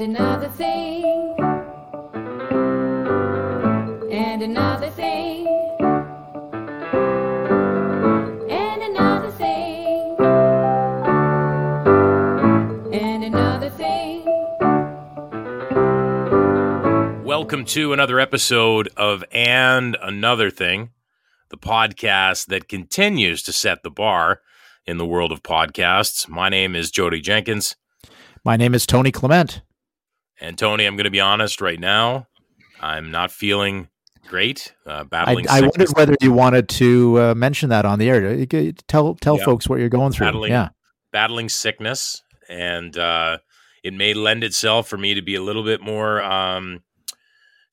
and another thing, and another thing, and another thing, and another thing. Welcome to another episode of And Another Thing, the podcast that continues to set the bar in the world of podcasts. My name is Jodie Jenkins. My name is Tony Clement. And Tony, I'm going to be honest right now. I'm not feeling great. Uh, I, battling I sickness, wondered whether you wanted to uh, mention that on the air. Tell tell Yeah. folks what you're going through. Battling- Yeah. battling sickness, and uh, it may lend itself for me to be a little bit more um,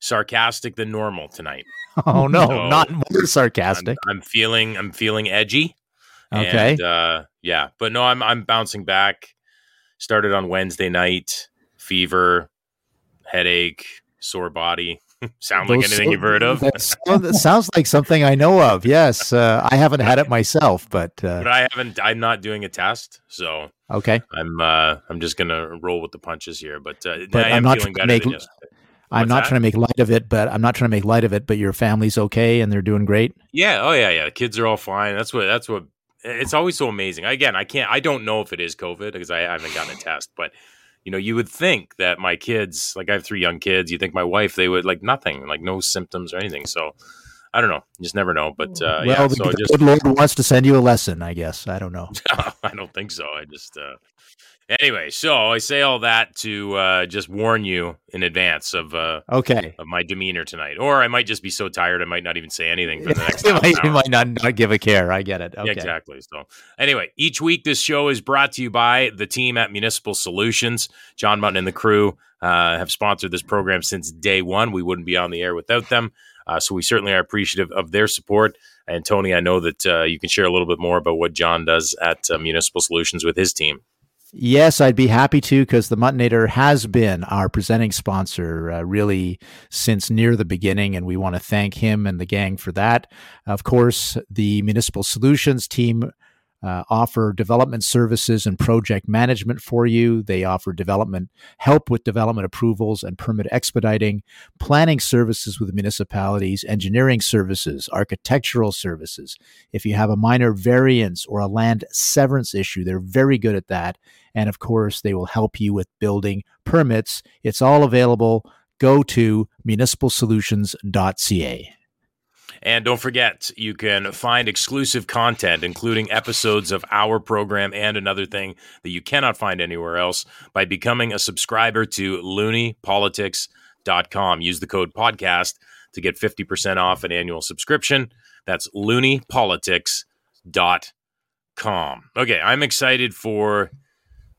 sarcastic than normal tonight. Oh no, So, not more I'm, sarcastic. I'm feeling I'm feeling edgy. Okay. And, uh, yeah, but no, I'm I'm bouncing back. Started on Wednesday night. Fever, headache, sore body. Sound like Those- anything you've heard of? That, sound- that sounds like something I know of. Yes, uh, I haven't had it myself, but uh, but I haven't. I'm not doing a test, so okay. I'm uh, I'm just gonna roll with the punches here. But, uh, But I I'm not feeling trying better to make-. I'm not that? trying to make light of it, but I'm not trying to make light of it. But your family's okay and they're doing great. Yeah. Oh yeah. Yeah. Kids are all fine. That's what. That's what. It's always so amazing. Again, I can't. I don't know if it is COVID because I haven't gotten a test. But you know, you would think that my kids, like I have three young kids, you think my wife, they would like nothing, like no symptoms or anything. So I don't know. You just never know. But uh, well, yeah. the, So the just good Lord wants to send you a lesson, I guess. I don't know. I don't think so. I just. uh Anyway, so I say all that to uh just warn you in advance of uh Okay. of my demeanor tonight, or I might just be so tired I might not even say anything for the next. you might, might not, not give a care. I get it. Okay. Yeah, exactly. So, anyway, each week this show is brought to you by the team at Municipal Solutions. John Mutton and the crew uh, have sponsored this program since day one. We wouldn't be on the air without them. Uh, so, we certainly are appreciative of their support. And, Tony, I know that uh, you can share a little bit more about what John does at uh, Municipal Solutions with his team. Yes, I'd be happy to because the Muttonator has been our presenting sponsor uh, really since near the beginning, and we want to thank him and the gang for that. Of course, the Municipal Solutions team uh, offer development services and project management for you. They offer development help with development approvals and permit expediting, planning services with municipalities, engineering services, architectural services. If you have a minor variance or a land severance issue, they're very good at that. And of course, they will help you with building permits. It's all available. Go to municipalsolutions.ca. And don't forget, you can find exclusive content, including episodes of our program and another thing that you cannot find anywhere else by becoming a subscriber to looneypolitics.com. Use the code podcast to get 50% off an annual subscription. That's looneypolitics.com. Okay, I'm excited for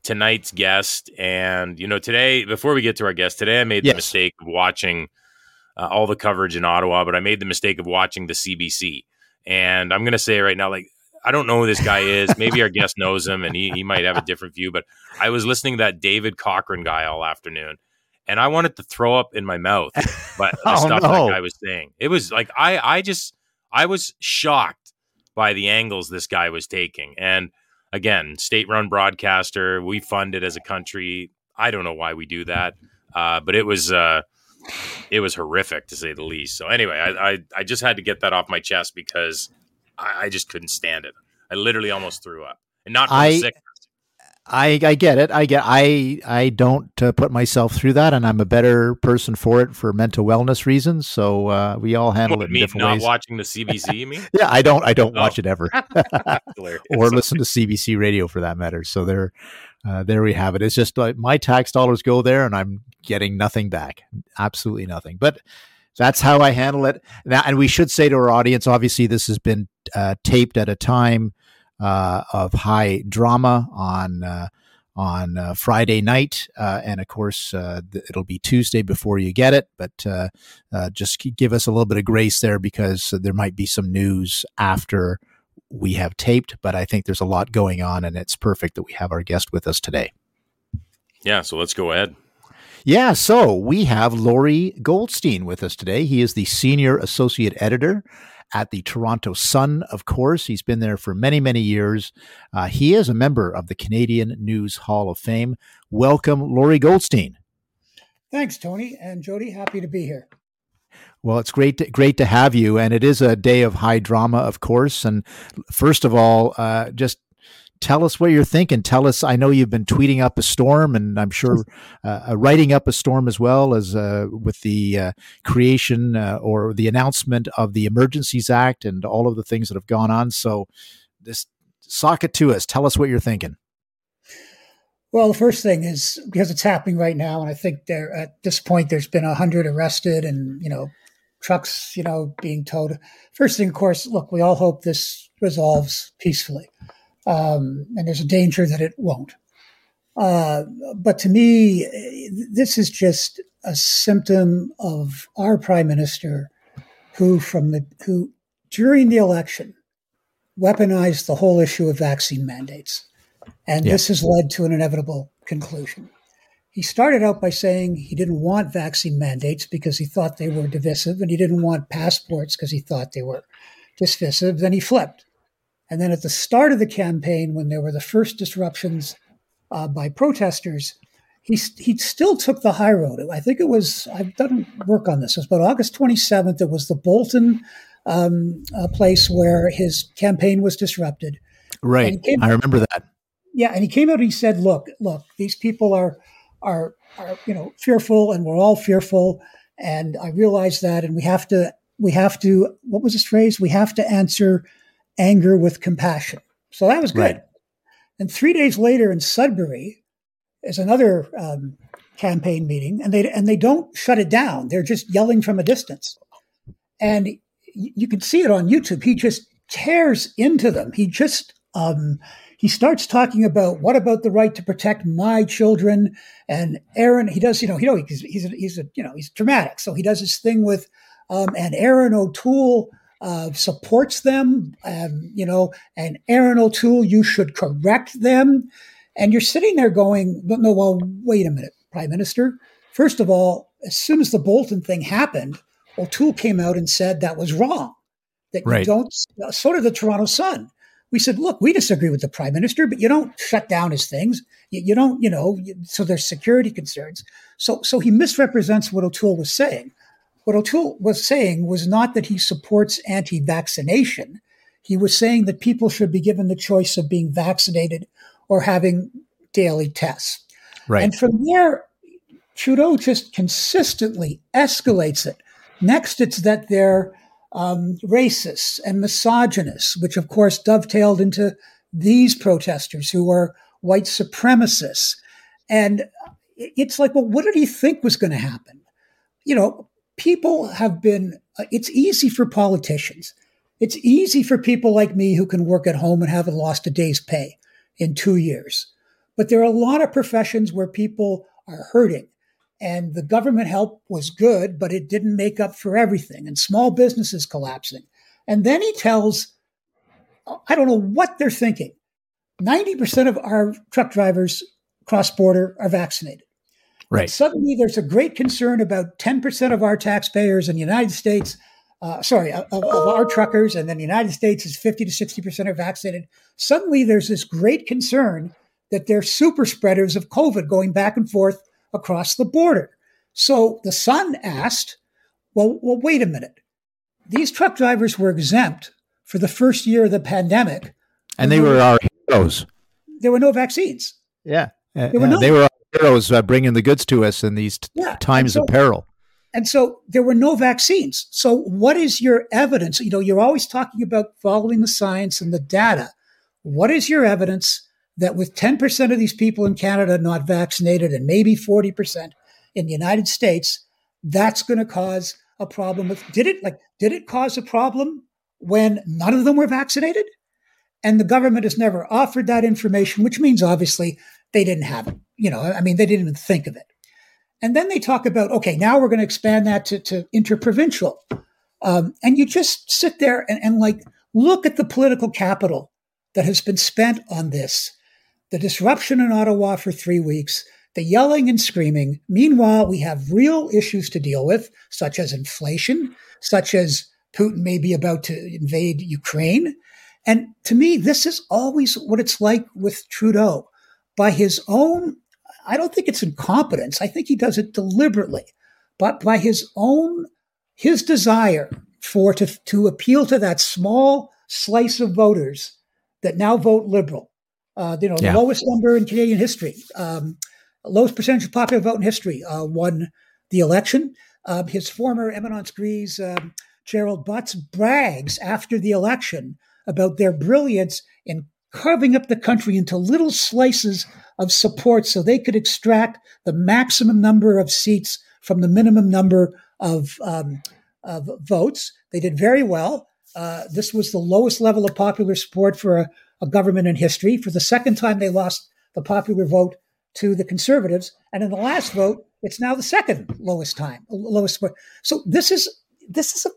tonight's guest. And, you know, today, before we get to our guest, today I made the mistake of watching uh, all the coverage in Ottawa, but I made the mistake of watching the CBC. And I'm going to say right now, like, I don't know who this guy is. Maybe our guest knows him and he, he might have a different view, but I was listening to that David Cochrane guy all afternoon and I wanted to throw up in my mouth, but the Oh, stuff no. that guy was saying, it was like, I, I just, I was shocked by the angles this guy was taking. And again, state run broadcaster, we fund it as a country. I don't know why we do that. Uh, but it was, uh, it was horrific to say the least. So anyway, I, I, I just had to get that off my chest because I, I just couldn't stand it. I literally almost threw up, and not from I- sickness. I, I get it. I get. I I don't uh, put myself through that, and I'm a better person for it for mental wellness reasons. So uh, we all handle What, it in me different not ways. watching the CBC, you mean? yeah, I don't. I don't Oh. watch it ever, or listen to CBC radio for that matter. So there, uh, there we have it. It's just like my tax dollars go there, and I'm getting nothing back. Absolutely nothing. But that's how I handle it. Now, and we should say to our audience, obviously, this has been uh, taped at a time uh, of high drama on uh, on uh, Friday night, uh, and of course, uh, th- it'll be Tuesday before you get it. But uh, just give us a little bit of grace there because there might be some news after we have taped. But I think there's a lot going on, and it's perfect that we have our guest with us today. Yeah, so let's go ahead. Yeah, so we have Lorrie Goldstein with us today. He is the senior associate editor at the Toronto Sun, of course. He's been there for many, many years. Uh, he is a member of the Canadian News Hall of Fame. Welcome, Lorrie Goldstein. Thanks, Tony and Jodie. Happy to be here. Well, it's great, to, great to have you, and it is a day of high drama, of course. And first of all, uh, just tell us what you're thinking. Tell us. I know you've been tweeting up a storm, and I'm sure uh, uh, writing up a storm as well as uh, with the uh, creation uh, or the announcement of the Emergencies Act and all of the things that have gone on. So, this sock it to us. Tell us what you're thinking. Well, the first thing is because it's happening right now, and I think there at this point there's been a hundred arrested, and you know, trucks, you know, being towed. First thing, of course, look, we all hope this resolves peacefully, um, and there's a danger that it won't. Uh, but to me, this is just a symptom of our prime minister, who from the who during the election weaponized the whole issue of vaccine mandates and yeah. this has led to an inevitable conclusion. He started out by saying he didn't want vaccine mandates because he thought they were divisive, and he didn't want passports because he thought they were divisive. Then he flipped. And then at the start of the campaign, when there were the first disruptions uh, by protesters, he, he still took the high road. I think it was, I've done work on this, it was about August 27th. It was the Bolton um, uh, place where his campaign was disrupted. Right. I remember that yeah, and he came out and he said, "Look, look, these people are are are you know fearful, and we're all fearful, and I realize that, and we have to we have to what was this phrase? We have to answer anger with compassion." So that was good. Right. And three days later in Sudbury is another um, campaign meeting, and they and they don't shut it down. They're just yelling from a distance, and you can see it on YouTube. He just tears into them. He just um, he starts talking about what about the right to protect my children and Erin. He does, you know, you know, he's he's a, he's a you know he's dramatic, so he does his thing with um, and Erin O'Toole. Uh, supports them, um, you know, and Erin O'Toole, you should correct them. And you're sitting there going, no, well, wait a minute, Prime Minister. First of all, as soon as the Bolton thing happened, O'Toole came out and said that was wrong. That right. you don't, so did the Toronto Sun we said, look, we disagree with the prime minister, but you don't shut down his things. You, you don't, you know, you, so there's security concerns. So, so he misrepresents what O'Toole was saying. What O'Toole was saying was not that he supports anti-vaccination. He was saying that people should be given the choice of being vaccinated or having daily tests. Right. And from there, Trudeau just consistently escalates it. Next, it's that they're um, racists and misogynists, which of course dovetailed into these protesters who are white supremacists. And it's like, well, what did he think was going to happen? You know, people have been, uh, it's easy for politicians. It's easy for people like me who can work at home and haven't lost a day's pay in two years. But there are a lot of professions where people are hurting and the government help was good, but it didn't make up for everything, and small businesses collapsing. And then he tells, I don't know what they're thinking. 90% of our truck drivers cross border are vaccinated. Right. But suddenly there's a great concern about 10% of our taxpayers in the United States, uh, sorry, of, of, our truckers, and then the United States is 50 to 60% are vaccinated. Suddenly there's this great concern that they're super spreaders of COVID going back and forth across the border. So the Sun asked, well, well, wait a minute. These truck drivers were exempt for the first year of the pandemic. And they were our heroes. There were no vaccines. Yeah. There were no, they were our heroes uh, bringing the goods to us in these t- yeah. times so, of peril. And so there were no vaccines. So what is your evidence? You know, you're always talking about following the science and the data. What is your evidence that with 10% of these people in Canada not vaccinated and maybe 40% in the United States, that's going to cause a problem with did it like did it cause a problem when none of them were vaccinated? And the government has never offered that information, which means obviously they didn't have it. You know, I mean, they didn't even think of it. And then they talk about, okay, now we're going to expand that to, to interprovincial. Um, and you just sit there and, and like look at the political capital that has been spent on this the disruption in Ottawa for three weeks, the yelling and screaming. Meanwhile, we have real issues to deal with, such as inflation, such as Putin may be about to invade Ukraine. And to me, this is always what it's like with Trudeau. By his own, I don't think it's incompetence. I think he does it deliberately, but by his own his desire for to to appeal to that small slice of voters that now vote liberal. Uh, you know, Yeah. the lowest number in Canadian history, um, lowest percentage of popular vote in history, uh, won the election. Um, his former Eminence Grise, um, Gerald Butts, brags after the election about their brilliance in carving up the country into little slices of support so they could extract the maximum number of seats from the minimum number of, um, of votes. They did very well. Uh, this was the lowest level of popular support for a, a government in history. For the second time, they lost the popular vote to the conservatives. And in the last vote, it's now the second lowest time, lowest support. So this is this is a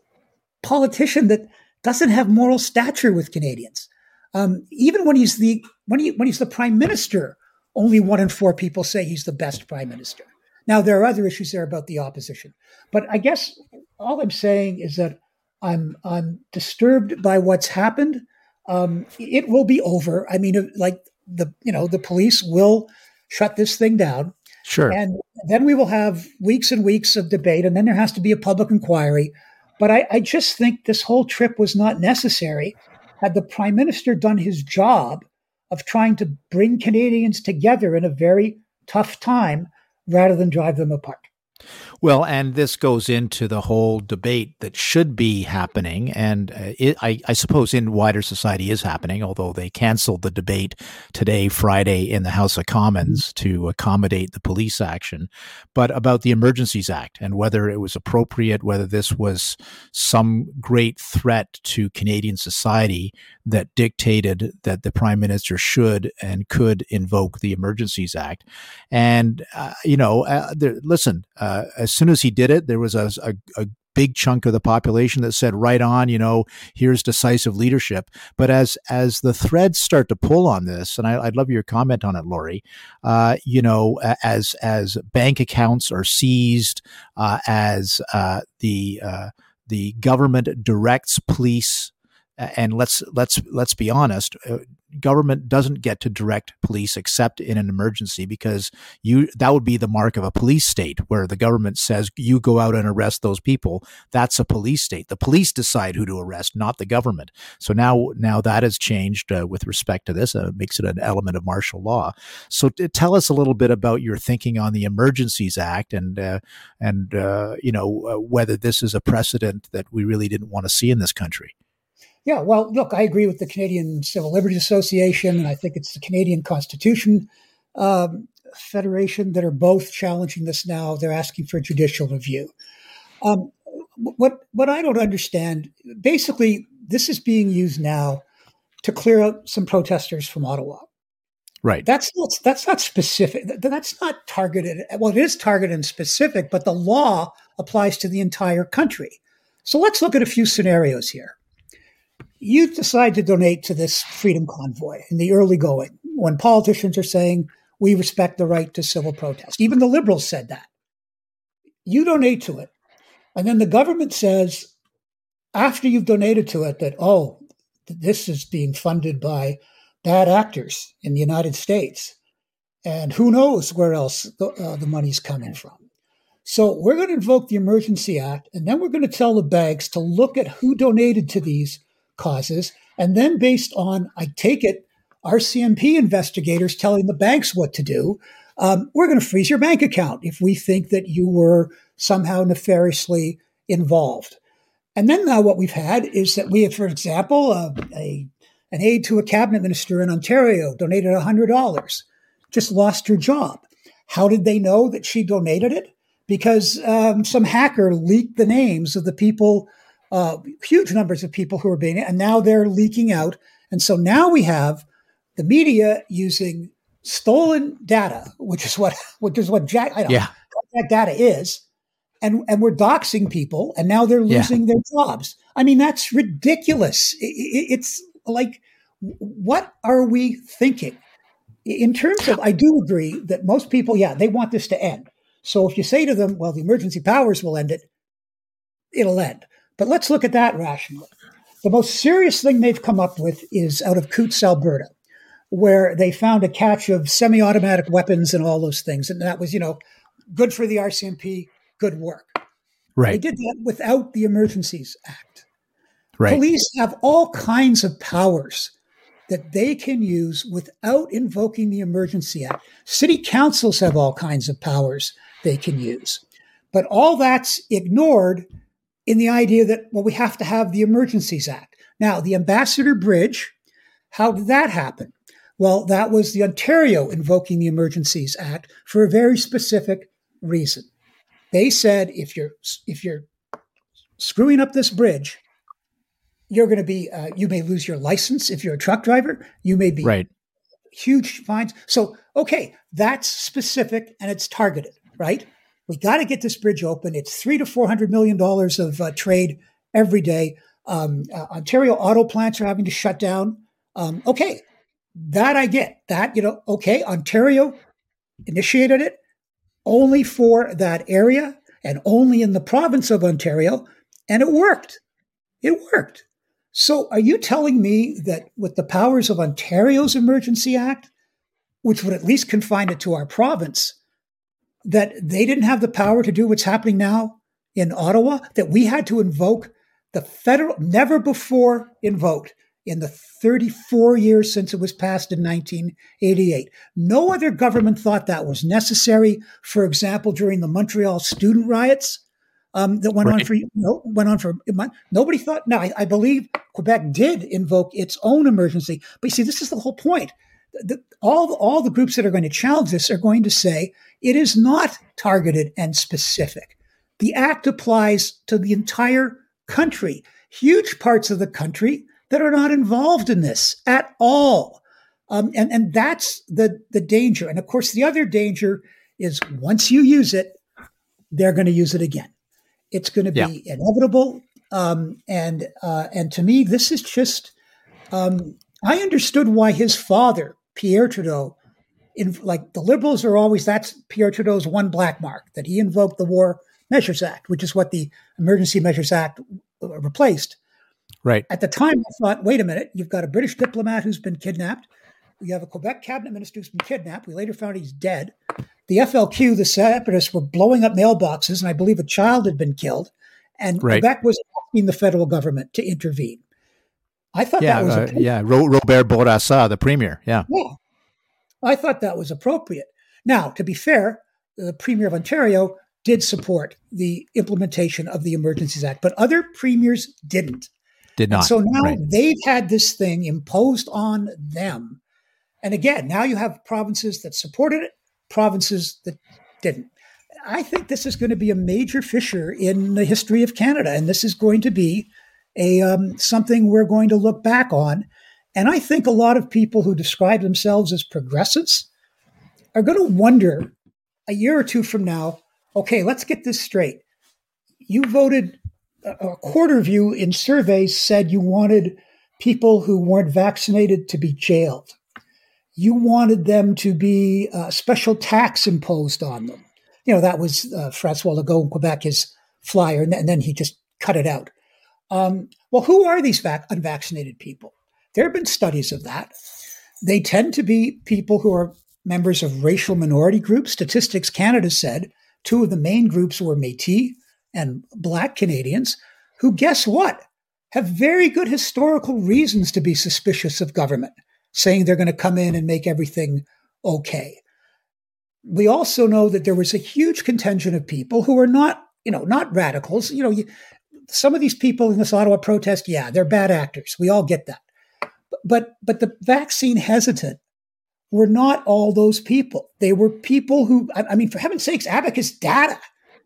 politician that doesn't have moral stature with Canadians. Um, even when he's the when he when he's the prime minister, only one in four people say he's the best prime minister. Now there are other issues there about the opposition, but I guess all I'm saying is that I'm I'm disturbed by what's happened. Um, it will be over. I mean, like the you know the police will shut this thing down, Sure. and then we will have weeks and weeks of debate, and then there has to be a public inquiry. But I, I just think this whole trip was not necessary. Had the prime minister done his job of trying to bring Canadians together in a very tough time rather than drive them apart. Well, and this goes into the whole debate that should be happening, and uh, it, I, I suppose in wider society is happening. Although they canceled the debate today, Friday, in the House of Commons to accommodate the police action, but about the Emergencies Act and whether it was appropriate, whether this was some great threat to Canadian society that dictated that the Prime Minister should and could invoke the Emergencies Act. And, uh, you know, uh, there, listen, uh, as soon as he did it, there was a, a, a big chunk of the population that said right on you know here's decisive leadership. But as as the threads start to pull on this and I, would love your comment on it Lorrie uh, you know as as bank accounts are seized uh, as uh, the uh, the government directs police and let's let's let's be honest uh, government doesn't get to direct police except in an emergency because you that would be the mark of a police state where the government says you go out and arrest those people. That's a police state. The police decide who to arrest not the government. So now now that has changed uh, with respect to this uh, makes it an element of martial law. So t- tell us a little bit about your thinking on the emergencies act and uh, and uh, you know whether this is a precedent that we really didn't want to see in this country yeah, well, look, I agree with the Canadian Civil Liberties Association, and I think it's the Canadian Constitution um, Federation that are both challenging this now. They're asking for judicial review. Um, what what I don't understand, basically, this is being used now to clear out some protesters from Ottawa. Right. That's not that's not specific. That's not targeted. Well, it is targeted and specific, but the law applies to the entire country. So let's look at a few scenarios here you decide to donate to this freedom convoy in the early going when politicians are saying we respect the right to civil protest. Even the liberals said that. You donate to it. And then the government says, after you've donated to it, that, oh, this is being funded by bad actors in the United States. And who knows where else the, uh, the money's coming from. So we're going to invoke the Emergency Act, and then we're going to tell the banks to look at who donated to these causes. And then, based on, I take it, RCMP investigators telling the banks what to do, um, we're going to freeze your bank account if we think that you were somehow nefariously involved. And then now what we've had is that we have, for example, uh, a an aide to a cabinet minister in Ontario donated $100, just lost her job. How did they know that she donated it? Because um, some hacker leaked the names of the people uh, huge numbers of people who are being, and now they're leaking out. And so now we have the media using stolen data, which is what which is what Jack I don't yeah. know that data is, and and we're doxing people, and now they're losing yeah. their jobs. I mean, that's ridiculous. It, it, it's like, what are we thinking? In terms of, I do agree that most people, yeah, they want this to end. So if you say to them, well, the emergency powers will end it, it'll end. But let's look at that rationally. The most serious thing they've come up with is out of Coutts, Alberta. where they found a catch of semi-automatic weapons and all those things, and that was, you know, good for the RCMP, good work. Right. They did that without the Emergencies Act. Right. Police have all kinds of powers that they can use without invoking the Emergency Act. City councils have all kinds of powers they can use. But all that's ignored in the idea that, well, we have to have the Emergencies Act. Now, the Ambassador Bridge, how did that happen? Well, that was the Ontario invoking the Emergencies Act for a very specific reason. They said if you're if you're screwing up this bridge, you're going to be uh, you may lose your license if you're a truck driver. You may be Right. huge fines. So, okay, that's specific and it's targeted, right? We got to get this bridge open. It's three to four hundred million dollars of uh, trade every day. Um, uh, Ontario auto plants are having to shut down. Um, okay, that I get. That you know, okay, Ontario initiated it only for that area and only in the province of Ontario, and it worked. It worked. So, are you telling me that with the powers of Ontario's Emergency Act, which would at least confine it to our province, that they didn't have the power to do what's happening now in Ottawa? That we had to invoke the federal, never before invoked in the 34 years since it was passed in 1988. No other government thought that was necessary. For example, during the Montreal student riots, um, that went on for no, went on for a month. Nobody thought. Now, I, I believe Quebec did invoke its own emergency, but you see, this is the whole point. The, all all the groups that are going to challenge this are going to say it is not targeted and specific. The act applies to the entire country, huge parts of the country that are not involved in this at all. Um, and, and that's the, the danger. And of course, the other danger is once you use it, they're going to use it again. It's going to be Yeah. inevitable. Um, and uh, and to me, this is just. Um, I understood why his father, Pierre Trudeau, in like the Liberals are always that's Pierre Trudeau's one black mark that he invoked the War Measures Act, which is what the Emergency Measures Act uh, replaced. Right. At the time, I thought, wait a minute, you've got a British diplomat who's been kidnapped. You have a Quebec cabinet minister who's been kidnapped. We later found he's dead. The FLQ, the separatists, were blowing up mailboxes, and I believe a child had been killed. And Right. Quebec was asking the federal government to intervene. I thought Yeah. that was uh, yeah. Ro- Robert Bourassa, the premier. Yeah. yeah. I thought that was appropriate. Now, to be fair, the Premier of Ontario did support the implementation of the Emergencies Act, but other premiers didn't. Did And not. so now Right. they've had this thing imposed on them. And again, now you have provinces that supported it, provinces that didn't. I think this is going to be a major fissure in the history of Canada, and this is going to be a um, something we're going to look back on. And I think a lot of people who describe themselves as progressives are going to wonder a year or two from now. Okay, let's get this straight. You voted a quarter of you in surveys said you wanted people who weren't vaccinated to be jailed. You wanted them to be uh, special tax imposed on them. You know, that was uh, Francois Legault in Quebec, his flyer, and then, and then he just cut it out. Um, well, who are these vac- unvaccinated people? There have been studies of that. They tend to be people who are members of racial minority groups. Statistics Canada said two of the main groups were Metis and Black Canadians, who, guess what, have very good historical reasons to be suspicious of government, saying they're going to come in and make everything okay. We also know that there was a huge contingent of people who are not, you know, not radicals. You know, some of these people in this Ottawa protest, yeah, they're bad actors. We all get that. But but the vaccine hesitant were not all those people. They were people who, I, mean, for heaven's sakes, Abacus Data,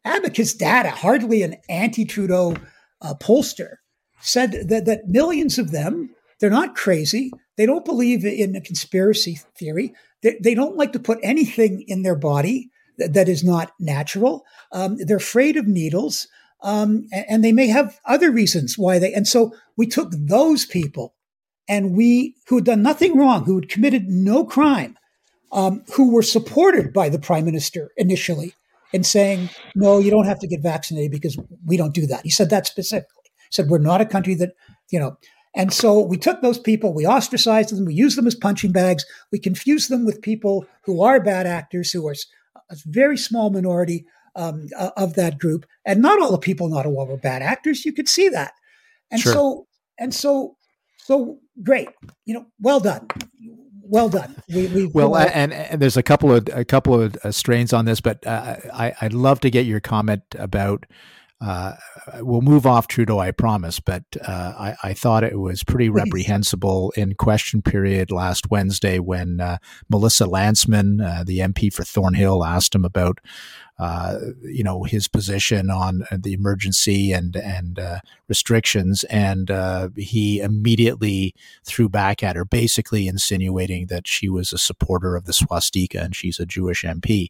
Abacus Data, hardly an anti-Trudeau uh, pollster, said that that millions of them, they're not crazy. They don't believe in a conspiracy theory. They, they don't like to put anything in their body that, that is not natural. Um, they're afraid of needles. Um, and, and they may have other reasons why they. And so we took those people and we who had done nothing wrong, who had committed no crime, um, who were supported by the prime minister initially in saying, "No, you don't have to get vaccinated because we don't do that." He said that specifically. He said, "We're not a country that you know." And so we took those people, we ostracized them, we used them as punching bags, we confused them with people who are bad actors, who are a very small minority um, of that group. And not all the people in Ottawa were bad actors. You could see that. And Sure. so, and so, so great. You know, well done, well done. We, we Well, and, and there's a couple of a couple of uh, strains on this, but uh, I, I'd love to get your comment about. Uh, we'll move off Trudeau, I promise, but uh, I, I thought it was pretty reprehensible in question period last Wednesday when uh, Melissa Lantsman, uh, the MP for Thornhill, asked him about, uh, you know, his position on uh, the emergency and and uh, restrictions, and uh, he immediately threw back at her, basically insinuating that she was a supporter of the swastika and she's a Jewish MP.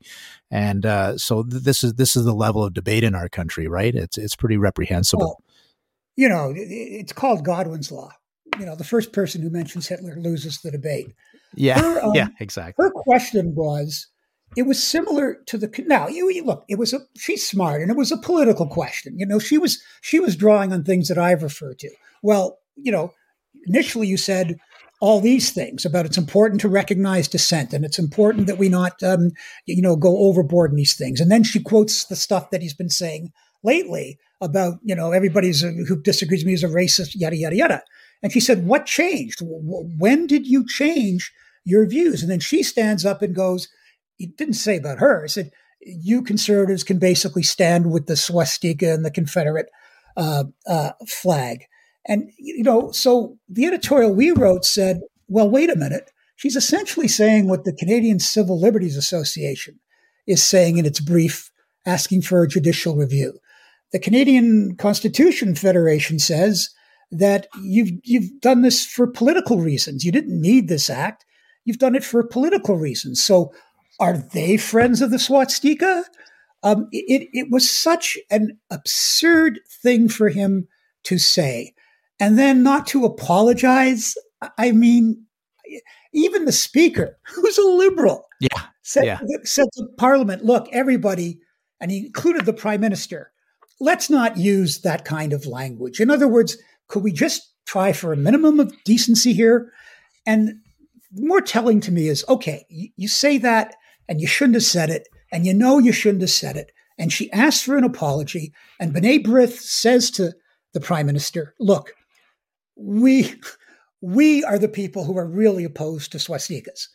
And uh, so th- this is this is the level of debate in our country, right? It's it's pretty reprehensible. you know, it's called Godwin's law. You know, the first person who mentions Hitler loses the debate. yeah, her, um, yeah, exactly. Her question was, it was similar to the now. You, you look, it was a she's smart, and it was a political question. You know, she was she was drawing on things that I've referred to. Well, you know, initially you said all these things about it's important to recognize dissent and it's important that we not um, you know go overboard in these things and then she quotes the stuff that he's been saying lately about you know everybody's a, who disagrees with me is a racist yada yada yada and she said what changed when did you change your views and then she stands up and goes he didn't say about her he said you conservatives can basically stand with the swastika and the confederate uh, uh, flag and, you know, so the editorial we wrote said, well, wait a minute. She's essentially saying what the Canadian Civil Liberties Association is saying in its brief asking for a judicial review. The Canadian Constitution Federation says that you've, you've done this for political reasons. You didn't need this act. You've done it for political reasons. So are they friends of the swastika? Um, it, it was such an absurd thing for him to say and then not to apologize. I mean, even the speaker, who's a liberal, Yeah, said, Yeah. said to Parliament, look, everybody, and he included the Prime Minister, let's not use that kind of language. In other words, could we just try for a minimum of decency here? And more telling to me is okay, you, you say that and you shouldn't have said it, and you know you shouldn't have said it. And she asks for an apology, and B'nai Brith says to the Prime Minister, look, we we are the people who are really opposed to swastikas.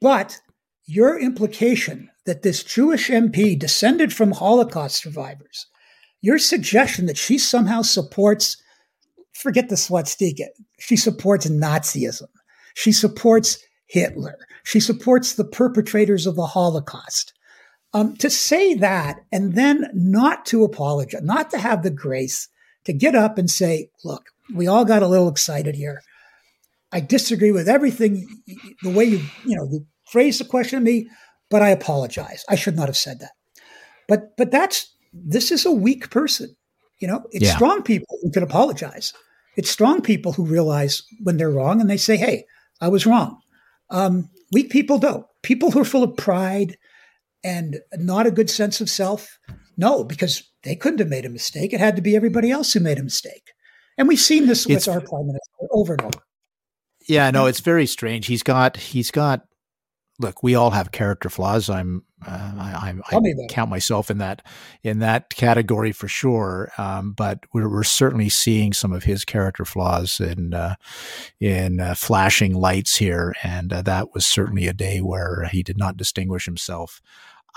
But your implication that this Jewish MP descended from Holocaust survivors, your suggestion that she somehow supports, forget the swastika, she supports Nazism, she supports Hitler, she supports the perpetrators of the Holocaust. Um, to say that and then not to apologize, not to have the grace to get up and say, look, we all got a little excited here. I disagree with everything, the way you, you know, you phrased the question to me, but I apologize. I should not have said that. But, but that's, this is a weak person. You know, it's Yeah. strong people who can apologize. It's strong people who realize when they're wrong and they say, hey, I was wrong. Um, weak people don't. People who are full of pride and not a good sense of self, no, because they couldn't have made a mistake. It had to be everybody else who made a mistake. And we've seen this It's- with our prime minister over and over. Yeah, no, it's very strange. He's got he's got. Look, we all have character flaws. I'm uh, I, I, I Tell me about it. count myself in that in that category for sure. Um, but we're, we're certainly seeing some of his character flaws in uh, in uh, flashing lights here, and uh, that was certainly a day where he did not distinguish himself.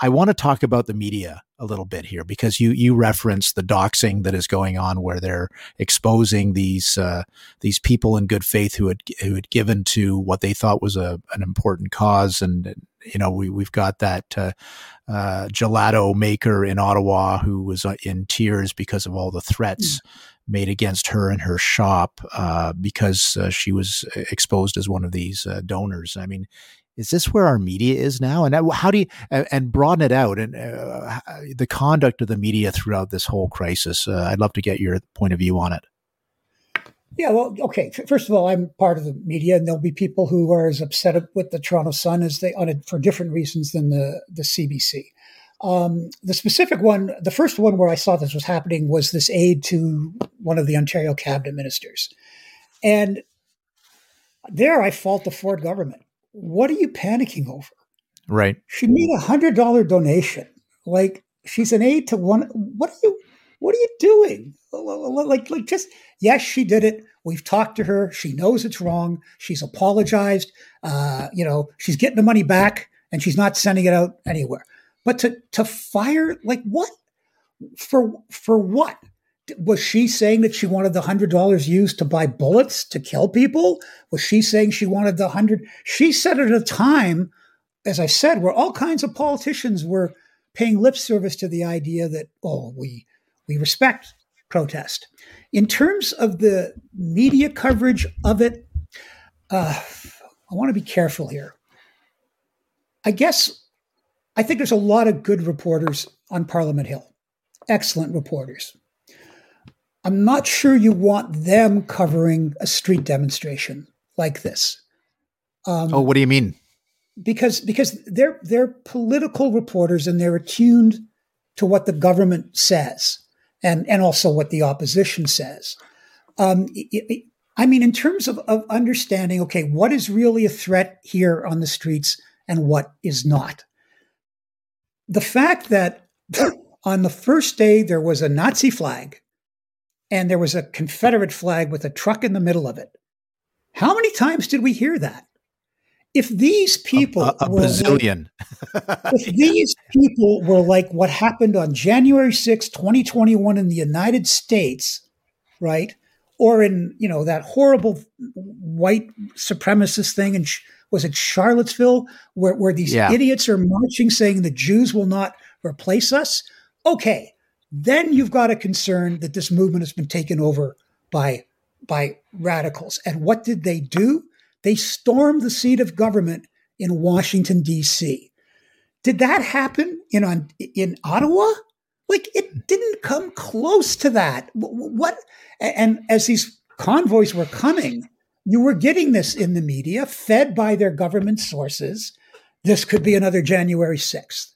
I want to talk about the media a little bit here because you you referenced the doxing that is going on, where they're exposing these uh, these people in good faith who had who had given to what they thought was a an important cause, and you know we we've got that uh, uh, gelato maker in Ottawa who was uh, in tears because of all the threats. Made against her and her shop uh, because uh, she was exposed as one of these uh, donors. I mean, is this where our media is now? And uh, how do you and, and broaden it out and uh, the conduct of the media throughout this whole crisis? Uh, I'd love to get your point of view on it. Yeah, well, okay. First of all, I'm part of the media, and there'll be people who are as upset with the Toronto Sun as they on it for different reasons than the the CBC. Um, the specific one, the first one where I saw this was happening was this aid to one of the Ontario cabinet ministers, And there I fault the Ford government. What are you panicking over? Right. She made a hundred dollar donation. Like she's an aide to one. What are you? What are you doing? Like, like just yes, she did it. We've talked to her. She knows it's wrong. She's apologized. Uh, you know, she's getting the money back, and she's not sending it out anywhere. But to to fire like what for for what? Was she saying that she wanted the hundred dollars used to buy bullets to kill people? Was she saying she wanted the hundred? She said at a time, as I said, where all kinds of politicians were paying lip service to the idea that oh we we respect protest. In terms of the media coverage of it, uh, I want to be careful here. I guess I think there's a lot of good reporters on Parliament Hill, excellent reporters. I'm not sure you want them covering a street demonstration like this. Um, oh, what do you mean? Because because they're they're political reporters and they're attuned to what the government says and and also what the opposition says. Um, it, it, I mean, in terms of, of understanding, okay, what is really a threat here on the streets and what is not. The fact that on the first day there was a Nazi flag and there was a Confederate flag with a truck in the middle of it. How many times did we hear that? If these people a, a, a bazillion, like, if these people were like what happened on January 6, 2021 in the United States, right? Or in, you know, that horrible white supremacist thing in was it Charlottesville where, where these yeah. idiots are marching saying the Jews will not replace us? Okay, then you've got a concern that this movement has been taken over by by radicals. And what did they do? They stormed the seat of government in Washington D.C. Did that happen in in Ottawa? Like it didn't come close to that. What? And as these convoys were coming, you were getting this in the media, fed by their government sources. This could be another January 6th.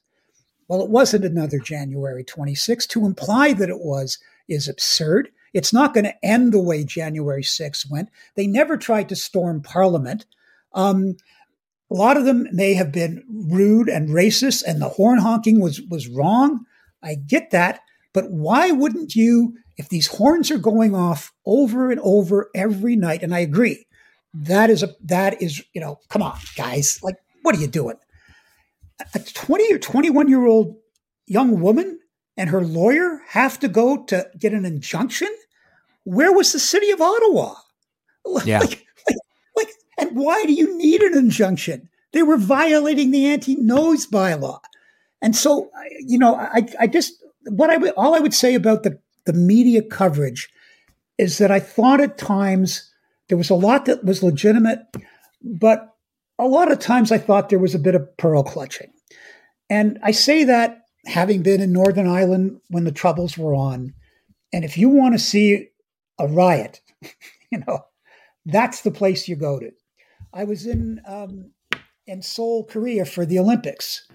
Well, it wasn't another January 26th. To imply that it was is absurd. It's not going to end the way January 6th went. They never tried to storm Parliament. Um, a lot of them may have been rude and racist, and the horn honking was was wrong. I get that, but why wouldn't you? If these horns are going off over and over every night, and I agree, that is a that is you know, come on, guys, like what are you doing? A 20 or 21 year old young woman and her lawyer have to go to get an injunction? Where was the city of Ottawa? Yeah. Like, like, like, and why do you need an injunction? They were violating the anti-noise bylaw. And so, you know, I, I just, what I would, all I would say about the, the media coverage is that I thought at times there was a lot that was legitimate, but a lot of times I thought there was a bit of pearl clutching. And I say that having been in Northern Ireland when the Troubles were on. And if you want to see a riot, you know, that's the place you go to. I was in um, in Seoul, Korea for the Olympics.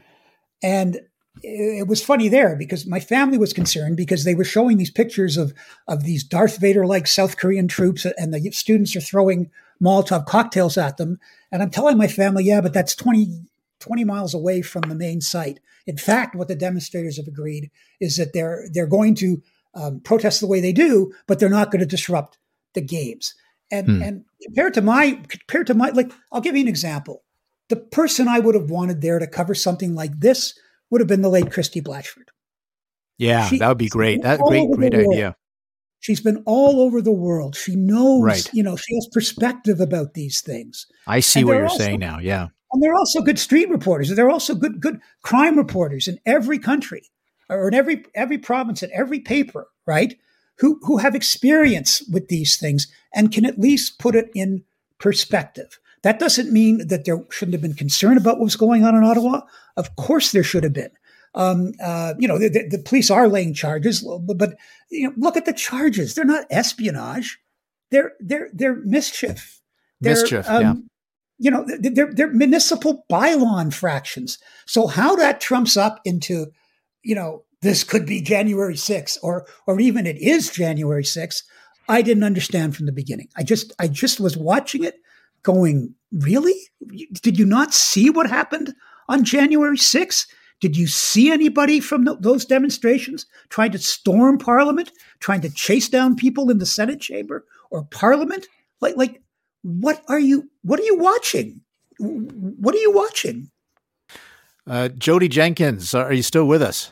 And it was funny there because my family was concerned because they were showing these pictures of of these Darth Vader like South Korean troops and the students are throwing Molotov cocktails at them. And I'm telling my family, yeah, but that's 20, 20 miles away from the main site. In fact, what the demonstrators have agreed is that they're they're going to um, protest the way they do, but they're not going to disrupt the games. And hmm. and compared to my compared to my like, I'll give you an example. The person I would have wanted there to cover something like this would have been the late Christie Blatchford. Yeah, she, that would be great. That great, great idea. She's been all over the world. She knows, right. you know, she has perspective about these things. I see and what you're also, saying now. Yeah. And they're also good street reporters. They're also good good crime reporters in every country or in every every province in every paper, right? Who who have experience with these things and can at least put it in perspective. That doesn't mean that there shouldn't have been concern about what was going on in Ottawa. Of course, there should have been. Um, uh, you know, the, the, police are laying charges, but, you know, look at the charges. They're not espionage. They're they're they're mischief. They're, mischief. Um, yeah. You know, they're they're municipal bylaw infractions. So how that trumps up into, you know, this could be January 6th or or even it is January 6th. I didn't understand from the beginning. I just I just was watching it going, really? Did you not see what happened on January 6th? Did you see anybody from th- those demonstrations trying to storm Parliament, trying to chase down people in the Senate chamber or Parliament? Like, like, what are you? What are you watching? What are you watching? Uh, Jodie Jenkins, are you still with us?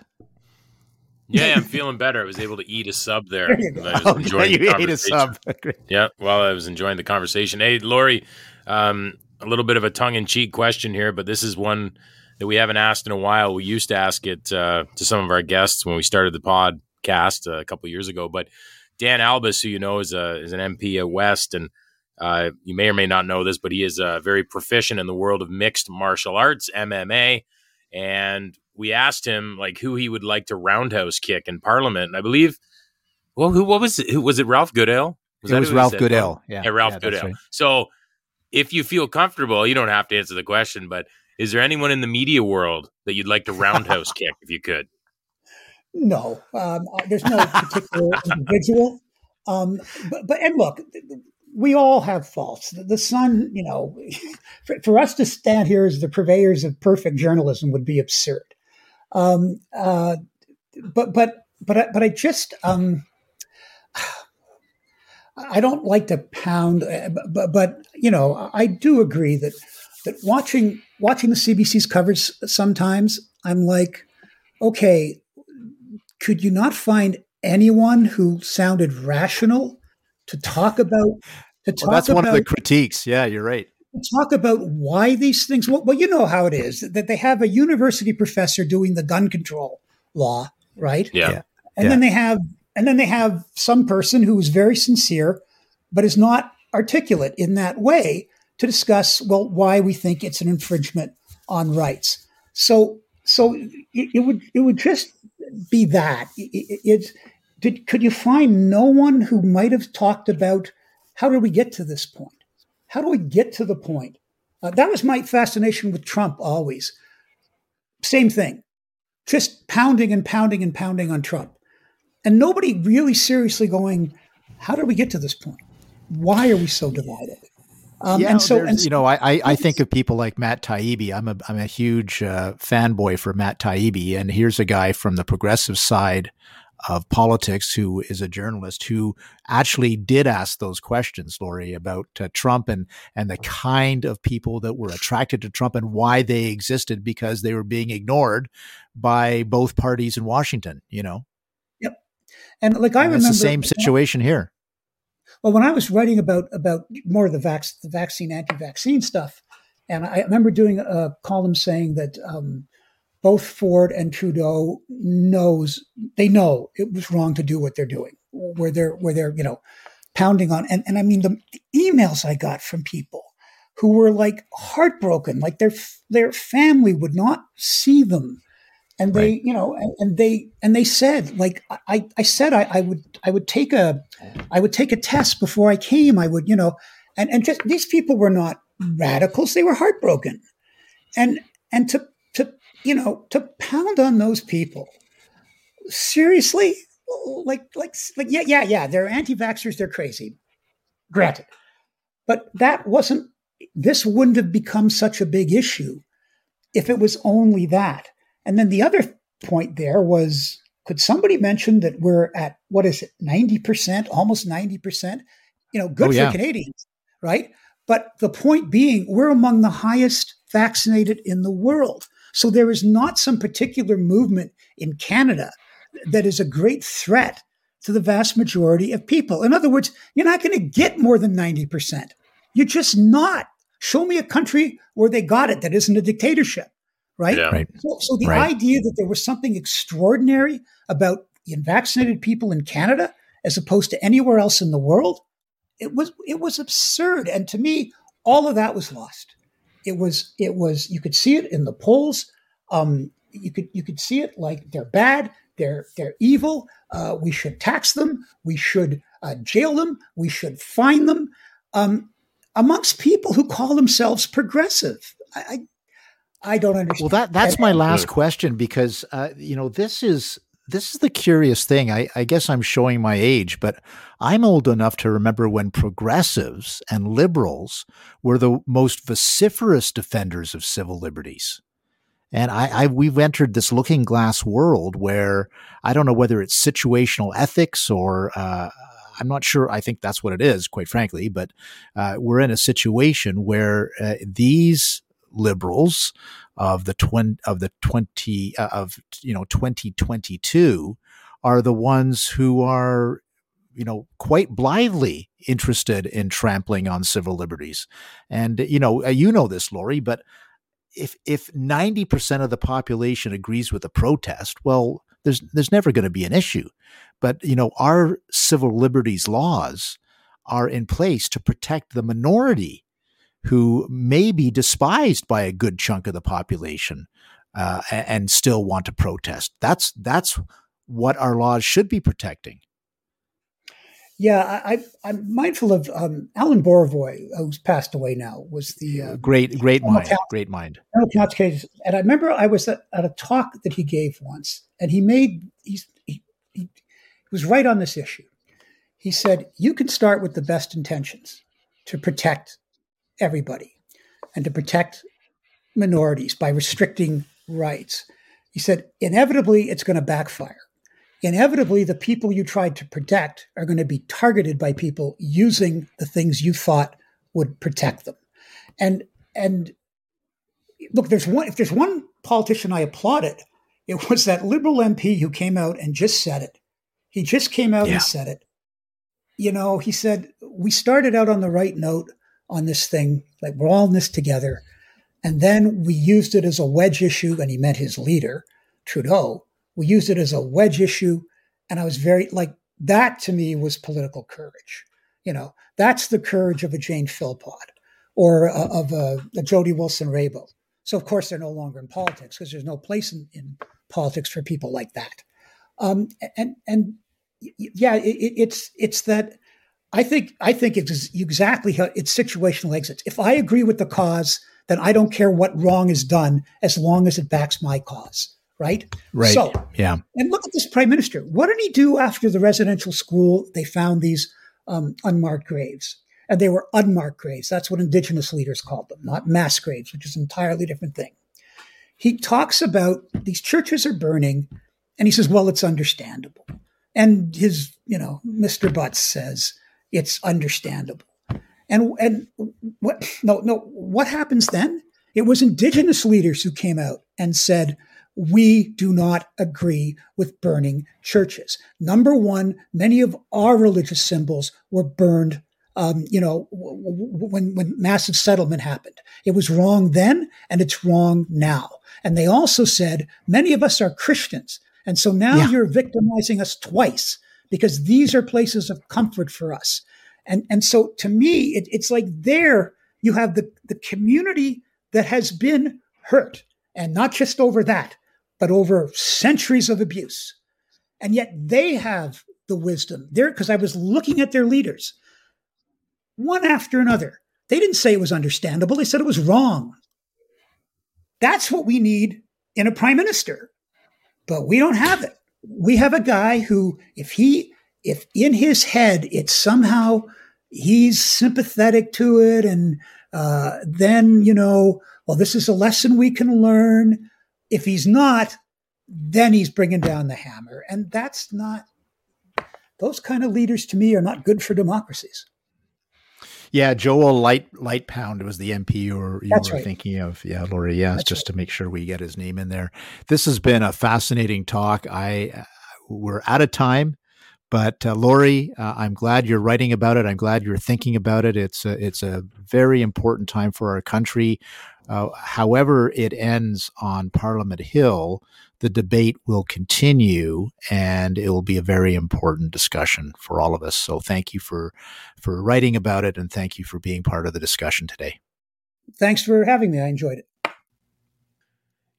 Yeah, I'm feeling better. I was able to eat a sub there. There. I was Oh, enjoying yeah, you ate a sub. Yeah, while I was enjoying the conversation. Hey, Lorrie, um, a little bit of a tongue in cheek question here, but this is one that we haven't asked in a while. We used to ask it uh, to some of our guests when we started the podcast uh, a couple years ago. But Dan Albas, who you know is, a, is an MP at West, and uh, you may or may not know this, but he is uh, very proficient in the world of mixed martial arts, MMA. And we asked him like who he would like to roundhouse kick in Parliament. And I believe, well, who what was it? Who was it? Ralph Goodale? it that was who Ralph said? Goodale. Yeah, Yeah, Ralph that's Goodale. right. So if you feel comfortable, you don't have to answer the question, but is there anyone in the media world that you'd like to roundhouse kick if you could? No, um, there's no particular individual. Um, but, but and look, we all have faults. The, Sun, you know, for, for us to stand here as the purveyors of perfect journalism would be absurd. Um, uh, but but but but I just um, I don't like to pound, uh, but but you know I do agree that that watching watching the CBC's coverage sometimes I'm like, okay, could you not find anyone who sounded rational to talk about to talk Well, that's about one of the critiques. Yeah, you're right. talk about why these things well, well you know how it is that they have a university professor doing the gun control law right Yeah. Yeah. and then they have and then they have some person who is very sincere but is not articulate in that way to discuss well why we think it's an infringement on rights so so it, it would it would just be that it, it, it's did could you find no one who might have talked about how did we get to this point? How do we get to the point? Uh, that was my fascination with trump always. Same thing just pounding and pounding and pounding on trump. And nobody really seriously going how did we get to this point? Why are we so divided? Um, yeah, and so and you know, I, I I think of people like Matt Taibbi. I'm a I'm a huge uh, fanboy for Matt Taibbi, and here's a guy from the progressive side of politics who is a journalist who actually did ask those questions, Lorrie, about uh, Trump and and the kind of people that were attracted to Trump and why they existed because they were being ignored by both parties in Washington. You know, Yep. and like i And remember it's the same situation here. Well, when I was writing about about more of the, vac- the vaccine, anti-vaccine stuff, and I remember doing a column saying that um, both Ford and Trudeau knows they know it was wrong to do what they're doing, mm-hmm. where they're where they're you know pounding on, and and I mean the, the emails I got from people who were like heartbroken, like their their family would not see them. And they Right. you know and, and they and they said like i i said I, I would i would take a i would take a test before i came. I would you know and and just these people were not radicals. They were heartbroken. And and to to you know to pound on those people seriously like like like yeah yeah yeah they're anti-vaxxers they're crazy. Granted but that wasn't this wouldn't have become such a big issue if it was only that. And then the other point there was could somebody mention that we're at what is it 90% almost 90% you know good Oh, yeah. for canadians right? But the point being we're among the highest vaccinated in the world so there is not some particular movement in canada that is a great threat to the vast majority of people in other words you're not going to get more than 90% you're just not show me a country where they got it that isn't a dictatorship right Yeah. Right. so, so the Right. idea that there was something extraordinary about the unvaccinated people in Canada as opposed to anywhere else in the world, it was it was absurd. And to me, all of that was lost. It was it was you could see it in the polls. Um, you could you could see it like they're bad, they're they're evil. Uh, we should tax them. We should uh, jail them. We should fine them. Um, amongst people who call themselves progressive, I, I I don't understand. Well, that that's my last question because uh, you know this is this is the curious thing. I, I, guess I'm showing my age, but I'm old enough to remember when progressives and liberals were the most vociferous defenders of civil liberties. And I, I, we've entered this looking glass world where I don't know whether it's situational ethics or uh, I'm not sure. I think that's what it is, quite frankly. But uh, we're in a situation where uh, these liberals of the twin of the twenty uh, of you know 2022 are the ones who are you know quite blithely interested in trampling on civil liberties and you know uh, you know this Lorrie but if if 90% of the population agrees with the protest, well, there's there's never going to be an issue. But you know, our civil liberties laws are in place to protect the minority who may be despised by a good chunk of the population uh, and still want to protest. That's that's what our laws should be protecting. Yeah, I, am mindful of um, Alan Borovoy, who's passed away now, was the uh, great, great mind, great mind. And I remember I was at, at, a talk that he gave once, and he made he's, he, he was right on this issue. He said you can start with the best intentions to protect everybody and to protect minorities by restricting rights. He said inevitably it's going to backfire inevitably the people you tried to protect are going to be targeted by people using the things you thought would protect them. And and look, there's one if there's one politician I applauded, it was that liberal MP who came out and just said it. He just came out yeah. and said it. You know, he said, we started out on the right note on this thing, like we're all in this together. And then we used it as a wedge issue, and he meant his leader, Trudeau we used it as a wedge issue. And I was very like that to me was political courage. You know, that's the courage of a Jane Philpott or uh, of a, a Jody Wilson Raybould. So of course they're no longer in politics because there's no place in, in, politics for people like that. Um, and and yeah, it, it's it's that I think I think it's exactly how it's situational exits. If I agree with the cause, then I don't care what wrong is done as long as it backs my cause right? Right. So, yeah. And look at this prime minister. What did he do after the residential school? They found these um, unmarked graves, and they were unmarked graves. That's what indigenous leaders called them, not mass graves, which is an entirely different thing. He talks about these churches are burning, and he says, "Well, it's understandable." And his, you know, Mr. Butts says it's understandable. And and what? No, no. What happens then? It was indigenous leaders who came out and said, we do not agree with burning churches. Number one, many of our religious symbols were burned. Um, you know, w- w- when when massive settlement happened, it was wrong then, and it's wrong now. And they also said many of us are Christians, and so now yeah. you're victimizing us twice because these are places of comfort for us. And and so to me, it, it's like there you have the the community that has been hurt, and not just over that, but over centuries of abuse. And yet they have the wisdom there because I was looking at their leaders, one after another. They didn't say it was understandable, they said it was wrong. That's what we need in a prime minister. But we don't have it. We have a guy who, if he, if in his head it's somehow he's sympathetic to it, and uh, then, you know, well, this is a lesson we can learn. If he's not, then he's bringing down the hammer. And that's not, those kind of leaders to me are not good for democracies. Yeah, Joel Light Lightbound was the MP you were, you were right. thinking of. Yeah, Lorrie. Yes, That's just right. to make sure we get his name in there. This has been a fascinating talk. I uh, we're out of time, but uh, Lorrie, uh, I'm glad you're writing about it. I'm glad you're thinking about it. It's a, it's a very important time for our country. Uh, however, it ends on Parliament Hill, the debate will continue, and it will be a very important discussion for all of us. So, thank you for for writing about it, and thank you for being part of the discussion today. Thanks for having me. I enjoyed it.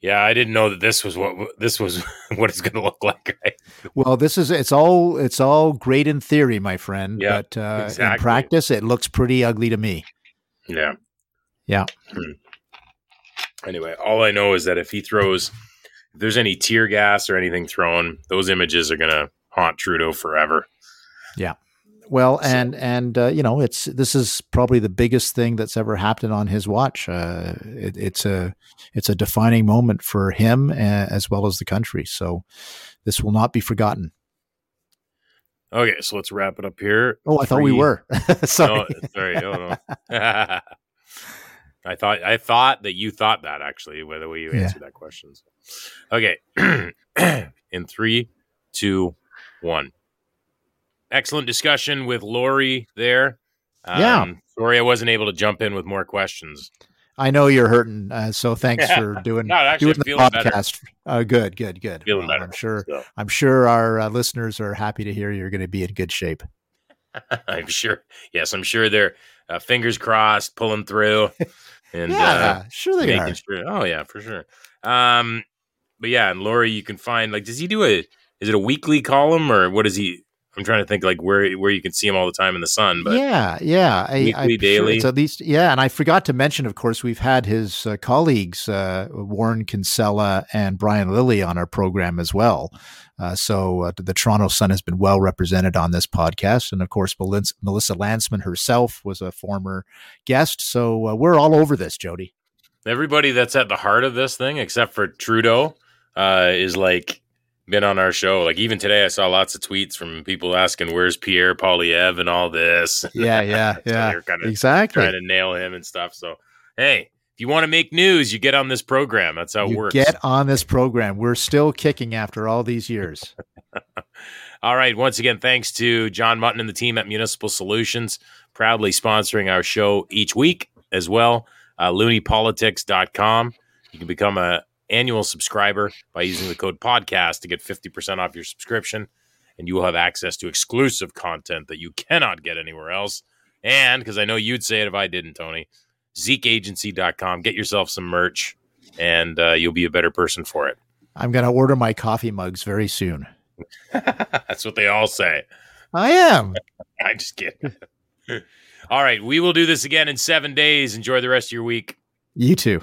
Yeah, I didn't know that this was what this was what it's going to look like. well, this is it's all it's all great in theory, my friend, yeah, but uh, exactly. in practice, it looks pretty ugly to me. Yeah, yeah. Hmm. Anyway, all I know is that if he throws if there's any tear gas or anything thrown, those images are gonna haunt Trudeau forever. Yeah. Well, So- and and uh, you know, it's this is probably the biggest thing that's ever happened on his watch. Uh, it, it's a it's a defining moment for him uh, as well as the country. So this will not be forgotten. Okay, so let's wrap it up here. Oh, I thought we were. Sorry. No, sorry, no, no. I thought I thought that you thought that actually, the way you Yeah. answered that question. So. Okay, in three, two, one. Excellent discussion with Lorrie there. Yeah. Um, sorry, I wasn't able to jump in with more questions. I know you're hurting, uh, so thanks Yeah. for doing No, actually, doing the podcast. Uh, good, good, good. Feeling Well, better. I'm sure. So, I'm sure our uh, listeners are happy to hear you're going to be in good shape. I'm sure. Yes, I'm sure they're uh, fingers crossed, pulling through, and uh, yeah, sure they are. sure. Oh yeah, for sure. Um, but yeah, and Lorrie, you can find like, does he do a? Is it a weekly column or what is he? I'm trying to think like where where you can see him all the time in the sun. But yeah, yeah. I, Weekly, I'm sure daily? it's at least, yeah. And I forgot to mention, of course, we've had his uh, colleagues, uh, Warren Kinsella and Brian Lilley, on our program as well. Uh, so uh, the Toronto Sun has been well represented on this podcast. And of course, Melissa, Melissa Lantsman herself was a former guest. So uh, we're all over this, Jodie. everybody that's at the heart of this thing, except for Trudeau, uh, is like been on our show. Like even today, I saw lots of tweets from people asking, "Where's Pierre Poilievre?" and all this. Yeah, yeah, So yeah. kind of Exactly. trying to nail him and stuff. So hey, if you want to make news, you get on this program. That's how it works. get on this program. We're still kicking after all these years. All right. Once again, thanks to John Mutton and the team at Municipal Solutions, proudly sponsoring our show each week as well. Uh, loonipolitics.com. You can become a annual subscriber by using the code podcast to get 50% off your subscription. And you will have access to exclusive content that you cannot get anywhere else. And because I know you'd say it if I didn't, Tony, zekeagency.com. Get yourself some merch and uh, you'll be a better person for it. I'm going to order my coffee mugs very soon. That's what they all say. I am. I'm just kidding. All right. We will do this again in seven days. Enjoy the rest of your week. You too.